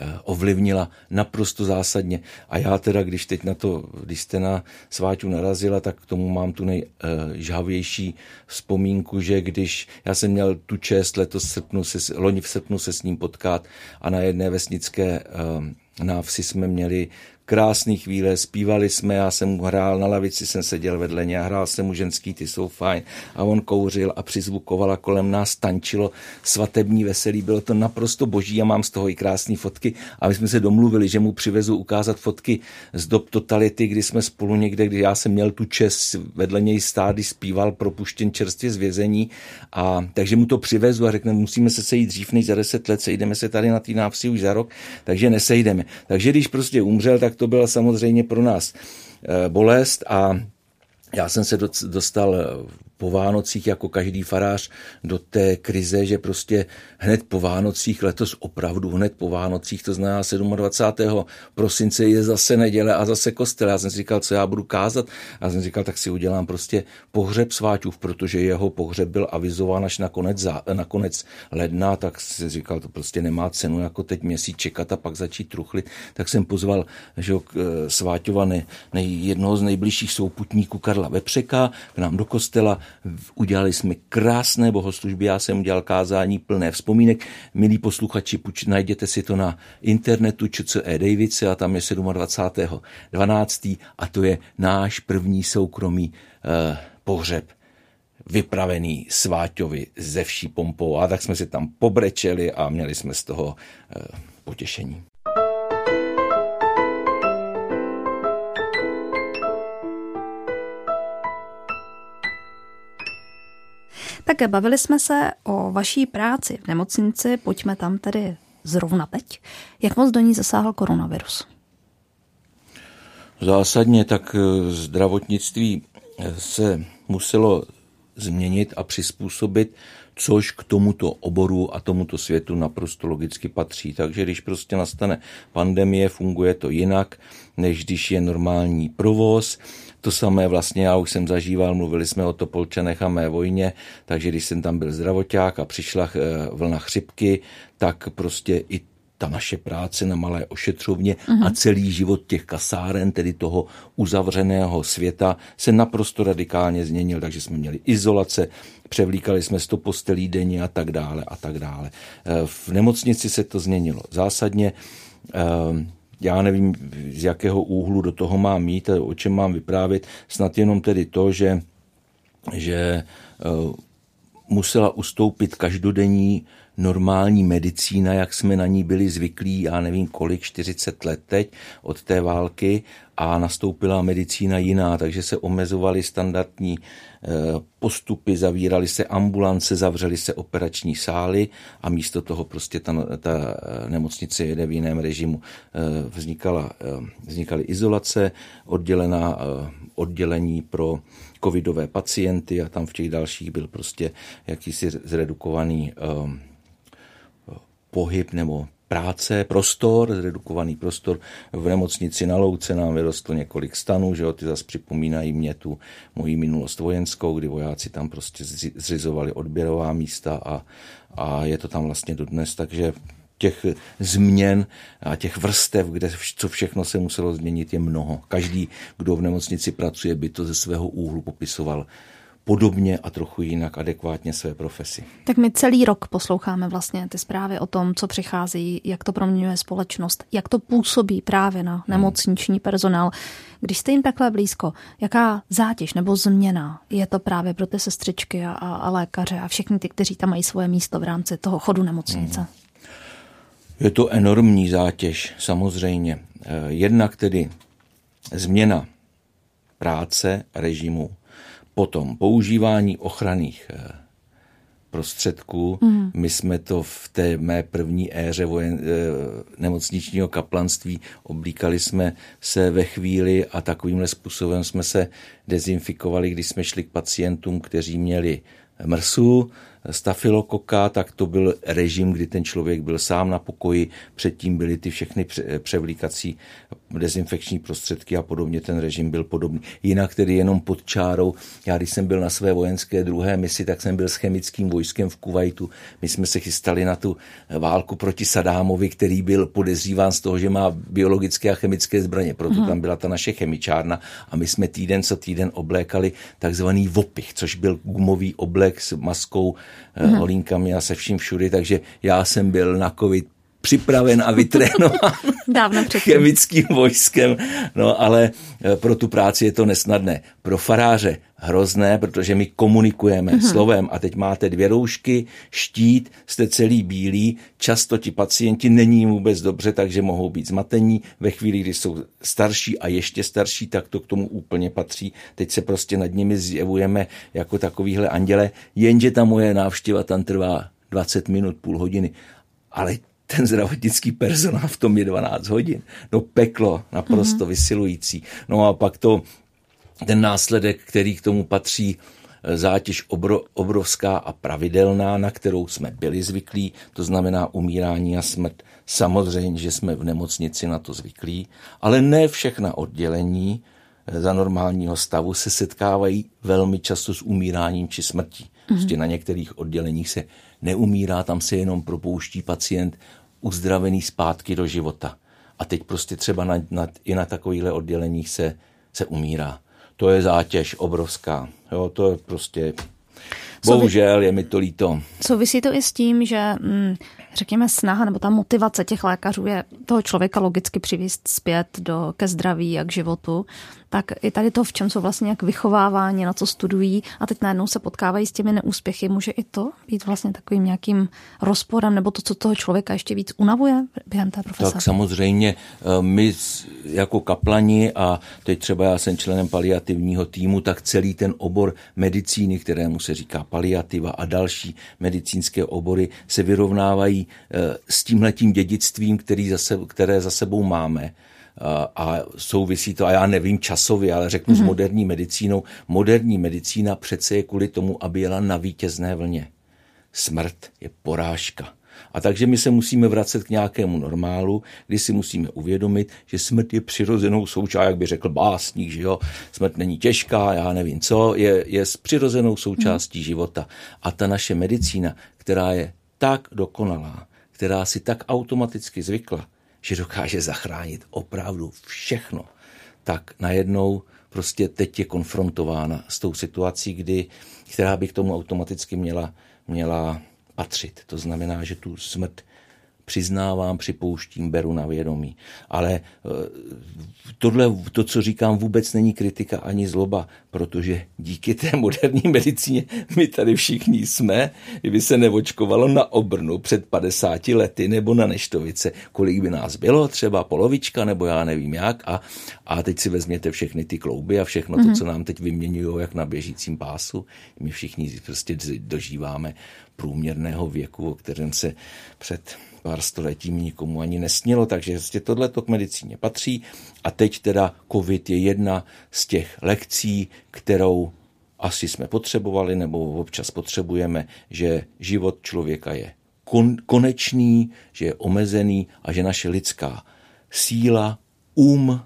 Eh, ovlivnila naprosto zásadně. A já teda, když teď na to, když jste na sváťu narazila, tak k tomu mám tu nejžhavější vzpomínku, že když já jsem měl tu čest letos srpnu se, loni v srpnu se s ním potkat a na jedné vesnické eh, návsi jsme měli krásný chvíle, zpívali jsme, já jsem mu hrál, na lavici jsem seděl vedle něj a hrál jsem mu ženský, ty jsou fajn. A on kouřil a přizvukoval a kolem nás tančilo svatební veselí, bylo to naprosto boží a mám z toho i krásné fotky. A my jsme se domluvili, že mu přivezu ukázat fotky z dob totality, kdy jsme spolu někde, kdy já jsem měl tu čest vedle něj stát, když zpíval propuštěn čerstvě z vězení. A takže mu to přivezu a řekne, musíme se sejít dřív než za deset let, sejdeme se tady na té návsi už za rok, takže nesejdeme. Takže když prostě umřel, tak to byla samozřejmě pro nás eh, bolest a já jsem se dostal po Vánocích jako každý farář do té krize, že prostě hned po Vánocích, letos opravdu hned po Vánocích, to znamená 27. prosince je zase neděle a zase kostel. Já jsem si říkal, co já budu kázat. A jsem říkal, tak si udělám prostě pohřeb sváťův, protože jeho pohřeb byl avizován až na konec, za, na konec ledna, tak si říkal, to prostě nemá cenu jako teď měsíc čekat a pak začít truchlit. Tak jsem pozval že eh, sváťovany jednoho z nejbližších souputníků Karla Vepřeka k nám do kostela Udělali jsme krásné bohoslužby, já jsem udělal kázání plné vzpomínek. Milí posluchači, puč, najděte si to na internetu ČCE Davice a tam je 27.12. a to je náš první soukromý eh, pohřeb vypravený sváťovi ze vší pompou. A tak jsme si tam pobrečeli a měli jsme z toho eh, potěšení. Tak bavili jsme se o vaší práci v nemocnici, pojďme tam tedy zrovna teď. Jak moc do ní zasáhl koronavirus? Zásadně tak eh, zdravotnictví eh, se muselo změnit a přizpůsobit což k tomuto oboru a tomuto světu naprosto logicky patří. Takže když prostě nastane pandemie, funguje to jinak, než když je normální provoz. To samé vlastně já už jsem zažíval, mluvili jsme o Topolčanech a mé vojně, takže když jsem tam byl zdravoták a přišla eh, vlna chřipky, tak prostě i ta naše práce na malé ošetřovně uh-huh. a mhm. celý život těch kasáren, tedy toho uzavřeného světa, se naprosto radikálně změnil. Takže jsme měli izolace, převlíkali jsme sto postelí denně a tak dále a tak dále. Eh, v nemocnici se to změnilo zásadně. Eh, já nevím, z jakého úhlu do toho mám mít, o čem mám vyprávět, snad jenom tedy to, že, že eh, musela ustoupit každodenní normální medicína, jak jsme na ní byli zvyklí, já nevím kolik, 40 let teď od té války a nastoupila medicína jiná, takže se omezovaly standardní eh, postupy, zavíraly se ambulance, zavřely se operační sály a místo toho prostě ta, ta eh, nemocnice jede v jiném režimu. Eh, vznikala, vznikaly izolace, oddělená oddělení pro covidové pacienty a tam v těch dalších byl prostě jakýsi zredukovaný pohyb nebo práce, prostor, zredukovaný prostor. V nemocnici na Louce nám vyrostlo několik stanů, že jo, ty zase připomínají mě tu moji minulost vojenskou, kdy vojáci tam prostě zřizovali odběrová místa a, a je to tam vlastně dodnes, takže těch změn a těch vrstev, kde co všechno se muselo změnit, je mnoho. Každý, kdo v nemocnici pracuje, by to ze svého úhlu popisoval podobně a trochu jinak adekvátně své profesi. Tak my celý rok posloucháme vlastně ty zprávy o tom, co přichází, jak to proměňuje společnost, jak to působí právě na hmm. nemocniční personál. Když jste jim takhle blízko, jaká zátěž nebo změna je to právě pro ty sestřičky a, a lékaře a všechny ty, kteří tam mají svoje místo v rámci toho chodu nemocnice? Hmm. Je to enormní zátěž, samozřejmě. Eh, jednak tedy změna práce, režimu, Potom používání ochranných eh, prostředků. Mm. My jsme to v té mé první éře vojen, eh, nemocničního kaplanství oblíkali jsme se ve chvíli a takovýmhle způsobem jsme se dezinfikovali, když jsme šli k pacientům, kteří měli mrsu, stafilokoka, tak to byl režim, kdy ten člověk byl sám na pokoji, předtím byly ty všechny převlíkací dezinfekční prostředky a podobně, ten režim byl podobný. Jinak tedy jenom pod čárou, já když jsem byl na své vojenské druhé misi, tak jsem byl s chemickým vojskem v Kuwaitu. My jsme se chystali na tu válku proti Sadámovi, který byl podezříván z toho, že má biologické a chemické zbraně, proto hmm. tam byla ta naše chemičárna a my jsme týden co týden oblékali takzvaný vopich, což byl gumový oblek s maskou mm-hmm. olínkami a se vším všudy, takže já jsem byl na covid připraven a vytrénován [laughs] Dávno chemickým vojskem, no ale eh, pro tu práci je to nesnadné. Pro faráře hrozné, protože my komunikujeme mm-hmm. slovem a teď máte dvě roušky, štít, jste celý bílý, často ti pacienti není jim vůbec dobře, takže mohou být zmatení. Ve chvíli, kdy jsou starší a ještě starší, tak to k tomu úplně patří. Teď se prostě nad nimi zjevujeme jako takovýhle anděle, jenže ta moje návštěva tam trvá 20 minut, půl hodiny. Ale ten zdravotnický personál v tom je 12 hodin. No peklo, naprosto mm-hmm. vysilující. No a pak to, ten následek, který k tomu patří, e, zátěž obro, obrovská a pravidelná, na kterou jsme byli zvyklí, to znamená umírání a smrt. Samozřejmě, že jsme v nemocnici na to zvyklí, ale ne všechna oddělení e, za normálního stavu se setkávají velmi často s umíráním či smrtí. Mm-hmm. Prostě na některých odděleních se neumírá, tam se jenom propouští pacient uzdravený zpátky do života. A teď prostě třeba na, na, i na takovýchhle odděleních se, se umírá. To je zátěž obrovská. Jo, to je prostě Bohužel je mi to líto. Souvisí to i s tím, že mm, řekněme snaha nebo ta motivace těch lékařů je toho člověka logicky přivést zpět do, ke zdraví a k životu tak i tady to, v čem jsou vlastně jak vychovávání, na co studují a teď najednou se potkávají s těmi neúspěchy, může i to být vlastně takovým nějakým rozporem nebo to, co toho člověka ještě víc unavuje během té profese? Tak samozřejmě eh, my jako kaplani a teď třeba já jsem členem paliativního týmu, tak celý ten obor medicíny, kterému se říká paliativa a další medicínské obory se vyrovnávají eh, s tímhletím dědictvím, který za se, které za sebou máme a souvisí to, a já nevím časově, ale řeknu mm-hmm. s mhm. moderní medicínou. Moderní medicína přece je kvůli tomu, aby jela na vítězné vlně. smrt je porážka. A takže my se musíme vracet k nějakému normálu, kdy si musíme uvědomit, že smrt je přirozenou součástí, jak by řekl básník, že jo, smrt není těžká, já nevím co, je, je přirozenou součástí hmm. života. A ta naše medicína, která je tak dokonalá, která si tak automaticky zvykla, že dokáže zachránit opravdu všechno, tak najednou prostě teď je konfrontována s tou situací, kdy, která by k tomu automaticky měla, měla patřit. To znamená, že tu smrt přiznávám, připouštím, beru na vědomí. Ale eh, tohle, to, co říkám, vůbec není kritika ani zloba, protože díky té moderní medicíně my tady všichni jsme, kdyby se nevočkovalo na obrnu před 50 lety nebo na neštovice, kolik by nás bylo, třeba polovička nebo já nevím jak a, a teď si vezměte všechny ty klouby a všechno mm-hmm. to, mhm. co nám teď vyměňují jak na běžícím pásu. My všichni prostě dožíváme průměrného věku, o kterém se před pár stoletím nikomu ani nesnilo, takže vlastně tohle k medicíně patří. A teď teda COVID je jedna z těch lekcí, kterou asi jsme potřebovali nebo občas potřebujeme, že život člověka je kon, konečný, že je omezený a že naše lidská síla, um,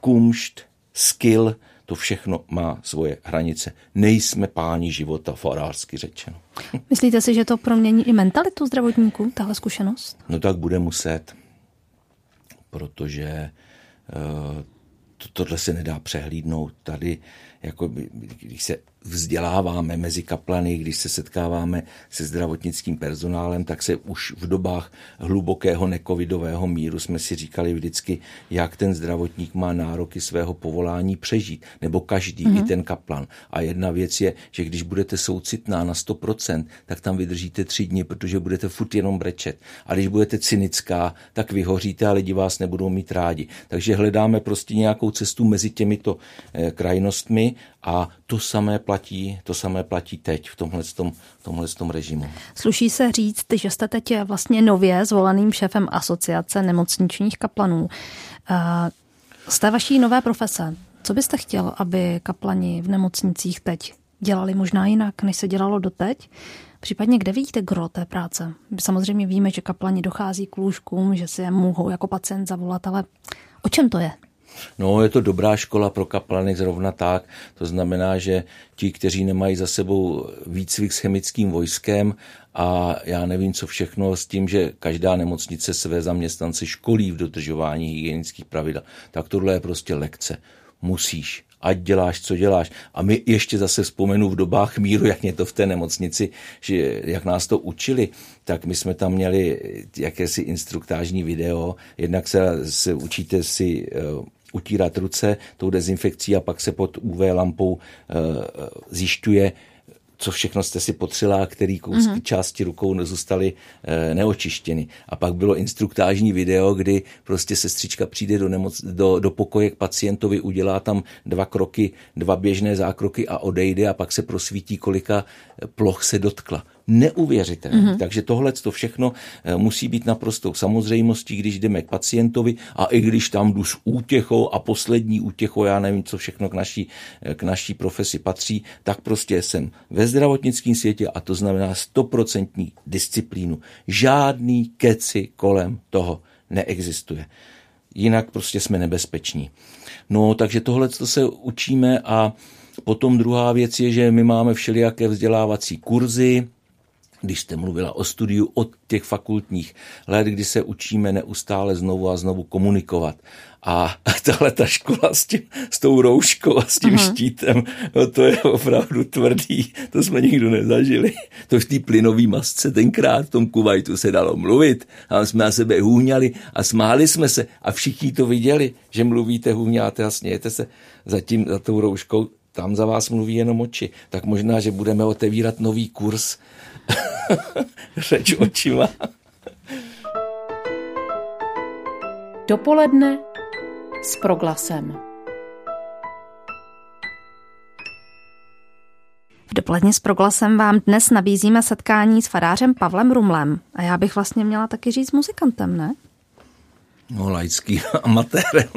kumšt, skill, to všechno má svoje hranice. Nejsme páni života, farářsky řečeno. [laughs] Myslíte si, že to promění i mentalitu zdravotníků, tahle zkušenost? No tak bude muset, protože uh, to, tohle se nedá přehlídnout. Tady, jako když se vzděláváme mezi kaplany, když se setkáváme se zdravotnickým personálem, tak se už v dobách hlubokého nekovidového míru jsme si říkali vždycky, jak ten zdravotník má nároky svého povolání přežít, nebo každý, mm-hmm. i ten kaplan. A jedna věc je, že když budete soucitná na 100%, tak tam vydržíte tři dny, protože budete furt jenom brečet. A když budete cynická, tak vyhoříte a lidi vás nebudou mít rádi. Takže hledáme prostě nějakou cestu mezi těmito eh, krajnostmi a to samé platí, to samé platí teď v tomhle, tom, tomhle tom režimu. Sluší se říct, že jste teď vlastně nově zvoleným šéfem asociace nemocničních kaplanů. Eh, z té vaší nové profese, co byste chtěl, aby kaplani v nemocnicích teď dělali možná jinak, než se dělalo doteď? Případně kde vidíte gro té práce? Samozřejmě víme, že kaplani dochází k lůžkům, že si je mohou jako pacient zavolat, ale o čem to je? No, je to dobrá škola pro kaplany zrovna tak. To znamená, že ti, kteří nemají za sebou výcvik s chemickým vojskem a já nevím, co všechno s tím, že každá nemocnice své zaměstnance školí v dodržování hygienických pravidel, tak tohle je prostě lekce. Musíš ať děláš, co děláš. A my ještě zase vzpomenu v dobách míru, jak mě to v té nemocnici, že jak nás to učili, tak my jsme tam měli jakési instruktážní video, jednak se, se učíte si eh, utírat ruce tou dezinfekcí a pak se pod UV lampou eh, zjišťuje, co všechno jste si potřela a který kousky mm-hmm. části rukou nezůstaly e, neočištěny. A pak bylo instruktážní video, kdy prostě sestřička přijde do, nemoc, do, do pokoje k pacientovi, udělá tam dva kroky, dva běžné zákroky a odejde a pak se prosvítí, kolika ploch se dotkla neuvěřitelné. Mm-hmm. Takže tohle to všechno eh, musí být naprostou samozřejmostí, když jdeme k pacientovi a i když tam jdu s útěchou a poslední útěchou, já nevím, co všechno k naší, eh, k naší profesi patří, tak prostě jsem ve zdravotnickém světě a to znamená stoprocentní disciplínu. Žádný keci kolem toho neexistuje. Jinak prostě jsme nebezpeční. No, takže tohle se učíme a Potom druhá věc je, že my máme všelijaké vzdělávací kurzy, když jste mluvila o studiu od těch fakultních let, kdy se učíme neustále znovu a znovu komunikovat. A [laughs] tahle ta škola s, tím, s tou rouškou a s tím uh-huh. štítem, no to je opravdu tvrdý, to jsme nikdo nezažili. To v té plynové masce tenkrát v tom Kuwaitu se dalo mluvit a jsme na sebe hůňali a smáli jsme se a všichni to viděli, že mluvíte, hůňáte a smějete se za, tím, za tou rouškou. Tam za vás mluví jenom oči. Tak možná, že budeme otevírat nový kurz [laughs] Řeč očima. Dopoledne s proglasem. V dopoledně s proglasem vám dnes nabízíme setkání s farářem Pavlem Rumlem. A já bych vlastně měla taky říct muzikantem, ne? No, laický [laughs] amatérem.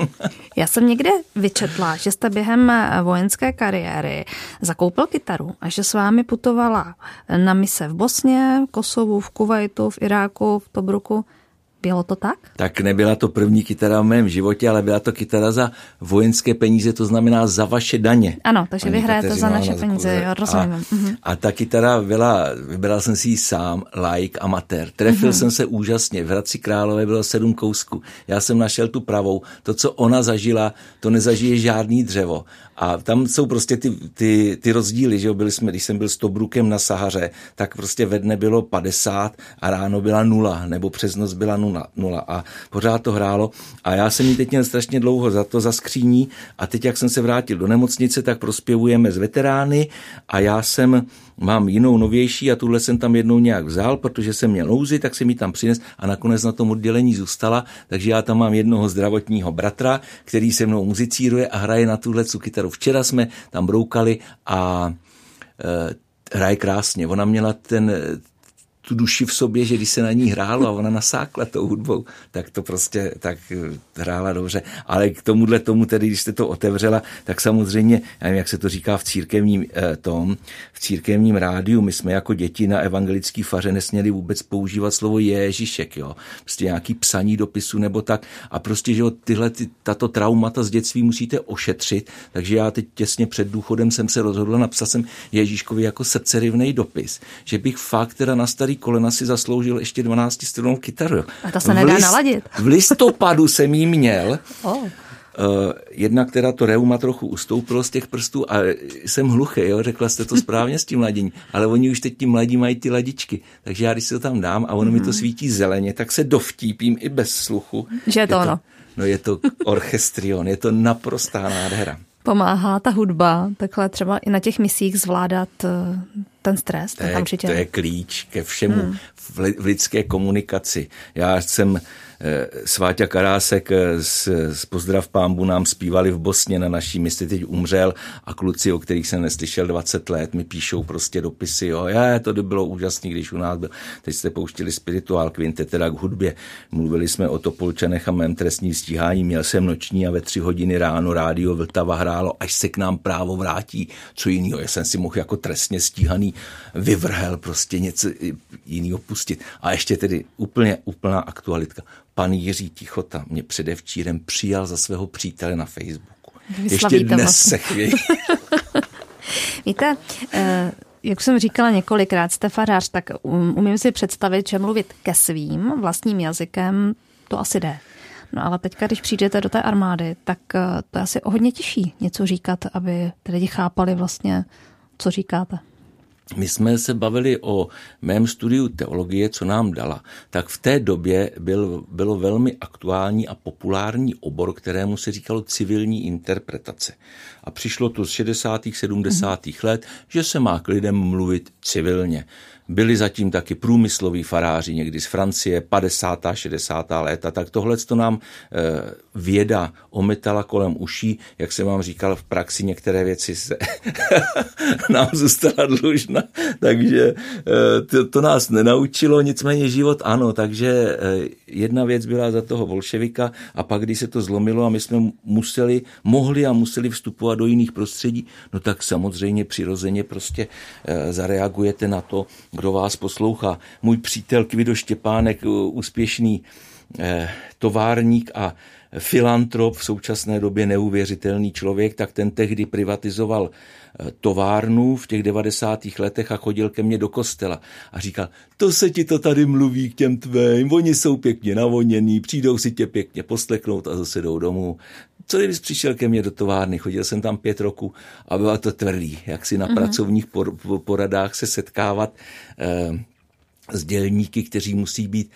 Já jsem někde vyčetla, že jste během vojenské kariéry zakoupil kytaru a že s vámi putovala na mise v Bosně, v Kosovu, v Kuwaitu, v Iráku, v Tobruku. Bylo to tak? Tak nebyla to první kytara v mém životě, ale byla to kytara za vojenské peníze, to znamená za vaše daně. Ano, takže vy hrajete za naše peníze, jo, rozumím. A, mhm. a ta kytara byla, vybral jsem si ji sám, like, amatér. Trefil mm-hmm. jsem se úžasně, v Hradci Králové bylo sedm kousků. Já jsem našel tu pravou. To, co ona zažila, to nezažije žádný dřevo. A tam jsou prostě ty, ty, ty rozdíly, že jo, byli jsme, když jsem byl s Tobrukem na Sahaře, tak prostě ve dne bylo 50 a ráno byla nula, nebo přes noc byla nula, nula. A pořád to hrálo. A já jsem jí teď měl strašně dlouho za to, za skříní. A teď, jak jsem se vrátil do nemocnice, tak prospěvujeme z veterány. A já jsem mám jinou novější a tuhle jsem tam jednou nějak vzal, protože jsem měl nouzi, tak jsem mi tam přines a nakonec na tom oddělení zůstala, takže já tam mám jednoho zdravotního bratra, který se mnou muzicíruje a hraje na tuhle kytaru. Včera jsme tam broukali a e, hraje krásně. Ona měla ten, tu duši v sobě, že když se na ní hrálo a ona nasákla tou hudbou, tak to prostě tak eh, hrála dobře. Ale k tomuhle tomu tedy, když jste to otevřela, tak samozřejmě, já nevím, jak se to říká v církevním eh, tom, v církevním rádiu, my jsme jako děti na evangelický faře nesměli vůbec používat slovo Ježíšek, jo. Prostě nějaký psaní dopisu nebo tak. A prostě, že jo, tyhle, ty, tato traumata z dětství musíte ošetřit. Takže já teď těsně před důchodem jsem se rozhodl, napsal jsem Ježíškovi jako srdcerivný dopis, že bych fakt teda na starý kolena si zasloužil ještě 12 stranou kytaru. A to se nedá list, naladit. V listopadu jsem jí měl. [laughs] Oh. Uh, jedna, která to reuma trochu ustoupilo z těch prstů a jsem hluchý, jo, řekla jste to správně s tím ladění, ale oni už teď ti mladí mají ty ladičky, takže já když si to tam dám a ono mm-hmm. mi to mhm. svítí zeleně, tak se dovtípím i bez sluchu. Že je to je ono. No je to orchestrion, je to naprostá nádhera pomáhá ta hudba takhle třeba i na těch misích zvládat eh, ten stres? To je, určitě... to je klíč ke všemu hmm. v lidské komunikaci. Já jsem Sváťa Karásek z, eh, z Pozdrav pámbu nám zpívali v Bosně na naší misi, teď umřel a kluci, o kterých jsem neslyšel 20 let, mi píšou prostě dopisy, jo, je, to by bylo úžasné, když u nás byl. Teď jste pouštili spirituál kvintet, teda k hudbě. Mluvili jsme o Topolčanech a mém trestním stíhání, měl jsem noční a ve tři hodiny ráno rádio Vltava hrálo, až se k nám právo vrátí. Co jiného, já jsem si mohl jako trestně stíhaný vyvrhel prostě něco jiného pustit. A ještě tedy úplně úplná aktualitka pan Jiří Tichota mě předevčírem přijal za svého přítele na Facebooku. Ještě dnes se chvějí. [laughs] Víte, eh, jak jsem říkala několikrát, jste farář, tak um, umím si představit, že mluvit ke svým vlastním jazykem, to asi jde. No ale teďka, když přijdete do té armády, tak eh, to je asi o hodně těžší něco říkat, aby ty lidi chápali vlastně, co říkáte my jsme se bavili o mém studiu teologie, co nám dala, tak v té době byl, bylo velmi aktuální a populární obor, kterému se říkalo civilní interpretace. A přišlo to z 60. 70. Mm. let, že se má k lidem mluvit civilně. Byli zatím taky průmysloví faráři někdy z Francie, 50. 60. léta, tak tohle to nám eh, věda ometala kolem uší, jak jsem vám říkal, v praxi některé věci se [laughs] nám zůstala dlužna, [laughs] takže eh, to, to nás nenaučilo, nicméně život ano, takže eh, jedna věc byla za toho bolševika a pak, když se to zlomilo a my jsme museli, mohli a museli vstupovat do jiných prostředí, no tak samozřejmě přirozeně prostě zareagujete na to, kdo vás poslouchá. Můj přítel Kvido Štěpánek, úspěšný eh, továrník a filantrop, v současné době neuvěřitelný člověk, tak ten tehdy privatizoval eh, továrnu v těch 90. letech a chodil ke mně do kostela a říkal, to se ti to tady mluví k těm tvým, oni jsou pěkně navoněný, přijdou si tě pěkně posleknout a zase jdou domů. Co kdybys přišel ke mně do továrny, chodil jsem tam pět roku a bylo to tvrdý, jak si na mm-hmm. pracovních poradách se setkávat eh, s dělníky, kteří musí být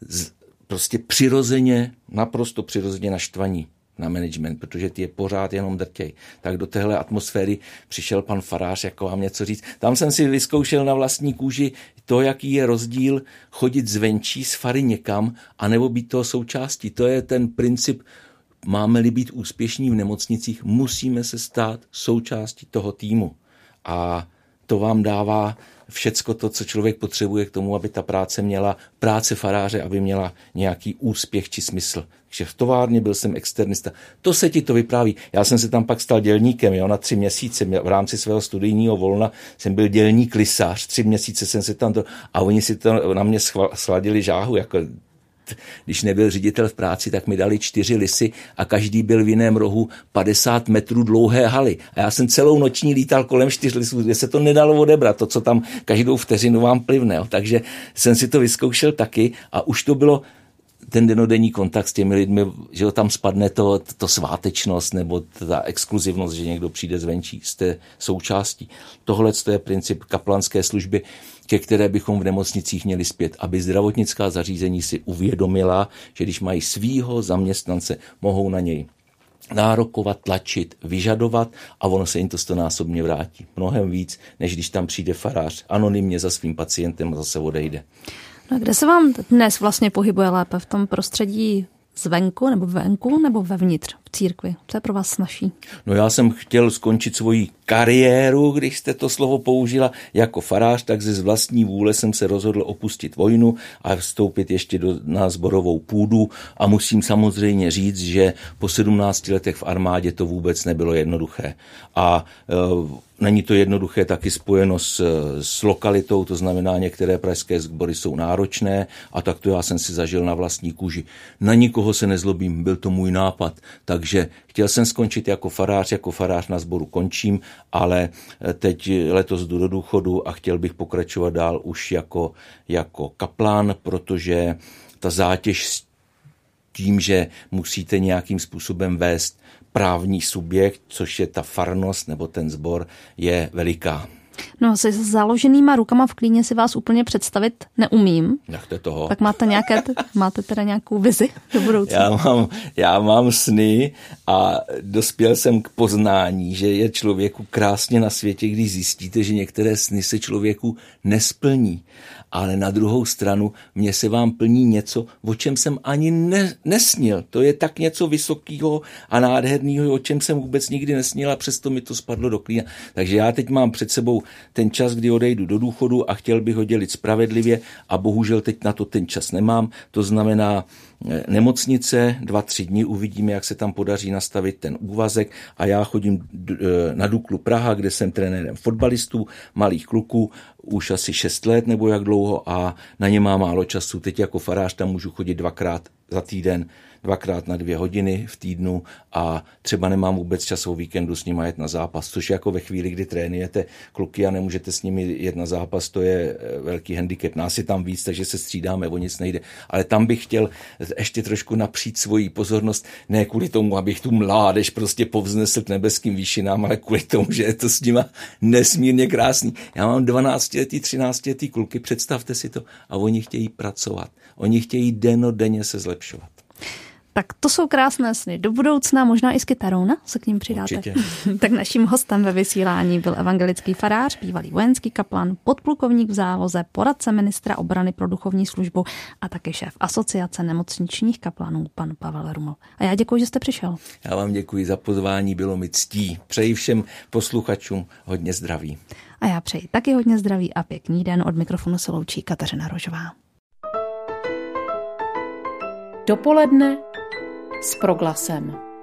z, prostě přirozeně, naprosto přirozeně naštvaní na management, protože ty je pořád jenom drtěj. Tak do téhle atmosféry přišel pan Farář jako vám něco říct. Tam jsem si vyzkoušel na vlastní kůži to, jaký je rozdíl chodit zvenčí z fary někam, anebo být toho součástí. To je ten princip máme-li být úspěšní v nemocnicích, musíme se stát součástí toho týmu. A to vám dává všecko to, co člověk potřebuje k tomu, aby ta práce měla, práce faráře, aby měla nějaký úspěch či smysl. Že v továrně byl jsem externista. To se ti to vypráví. Já jsem se tam pak stal dělníkem, jo, na tři měsíce v rámci svého studijního volna jsem byl dělník lisář, tři měsíce jsem se tam to, a oni si to na mě schladili žáhu, jako když nebyl ředitel v práci, tak mi dali čtyři lisy a každý byl v jiném rohu 50 metrů dlouhé haly. A já jsem celou noční lítal kolem čtyř lisů, kde se to nedalo odebrat, to, co tam každou vteřinu vám plivne. Takže jsem si to vyzkoušel taky a už to bylo ten denodenní kontakt s těmi lidmi, že tam spadne to, to svátečnost nebo ta exkluzivnost, že někdo přijde zvenčí, jste součástí. Tohle je princip kaplanské služby, ke které bychom v nemocnicích měli zpět, aby zdravotnická zařízení si uvědomila, že když mají svýho zaměstnance, mohou na něj nárokovat, tlačit, vyžadovat a ono se jim to stonásobně vrátí. Mnohem víc, než když tam přijde farář anonymně za svým pacientem a zase odejde. No kde se vám dnes vlastně pohybuje lépe? V tom prostředí zvenku nebo venku nebo vevnitř církvi? Co je pro vás snaží? No já jsem chtěl skončit svoji kariéru, když jste to slovo použila jako farář, tak ze vlastní vůle jsem se rozhodl opustit vojnu a vstoupit ještě do, na zborovou půdu a musím samozřejmě říct, že po 17 letech v armádě to vůbec nebylo jednoduché. A e, Není to jednoduché taky spojeno s, s lokalitou, to znamená, některé pražské sbory jsou náročné a tak to já jsem si zažil na vlastní kůži. Na nikoho se nezlobím, byl to můj nápad, takže chtěl jsem skončit jako farář, jako farář na sboru končím, ale teď letos jdu do důchodu a chtěl bych pokračovat dál už jako, jako kaplán, protože ta zátěž s tím, že musíte nějakým způsobem vést právní subjekt, což je ta farnost nebo ten sbor, je veliká. No, se založenýma rukama v klíně si vás úplně představit neumím. Nechte toho. Tak máte, nějaké, [laughs] máte teda nějakou vizi do budoucna? Já mám, já mám sny a dospěl jsem k poznání, že je člověku krásně na světě, když zjistíte, že některé sny se člověku nesplní ale na druhou stranu mě se vám plní něco, o čem jsem ani ne, nesnil. To je tak něco vysokého a nádherného, o čem jsem vůbec nikdy nesnil a přesto mi to spadlo do klína. Takže já teď mám před sebou ten čas, kdy odejdu do důchodu a chtěl bych ho dělit spravedlivě a bohužel teď na to ten čas nemám. To znamená, nemocnice, dva, tři dny, uvidíme, jak se tam podaří nastavit ten úvazek a já chodím e, na Duklu Praha, kde jsem trenérem fotbalistů, malých kluků, už asi šest let nebo jak dlouho a na ně má málo času. Teď jako farář tam můžu chodit dvakrát za týden dvakrát na dvě hodiny v týdnu a třeba nemám vůbec čas o víkendu s nimi jet na zápas, což jako ve chvíli, kdy trénujete kluky a nemůžete s nimi jet na zápas, to je eh, velký handicap. Nás je tam víc, takže se střídáme, o nic nejde. Ale tam bych chtěl ještě trošku napřít svoji pozornost, ne kvůli tomu, abych tu mládež prostě povznesl k nebeským výšinám, ale kvůli tomu, že je to s nima nesmírně krásný. Já mám 12 letý, 13 letý kluky, představte si to, a oni chtějí pracovat. Oni chtějí denodenně se zlepšovat. Tak to jsou krásné sny. Do budoucna možná i s kytarou, ne? Se k ním přidáte. [laughs] tak naším hostem ve vysílání byl evangelický farář, bývalý vojenský kaplan, podplukovník v záloze, poradce ministra obrany pro duchovní službu a také šéf asociace nemocničních kaplanů, pan Pavel Ruml. A já děkuji, že jste přišel. Já vám děkuji za pozvání, bylo mi ctí. Přeji všem posluchačům hodně zdraví. A já přeji taky hodně zdraví a pěkný den. Od mikrofonu se loučí Kateřina Rožová. Dopoledne s proglasem.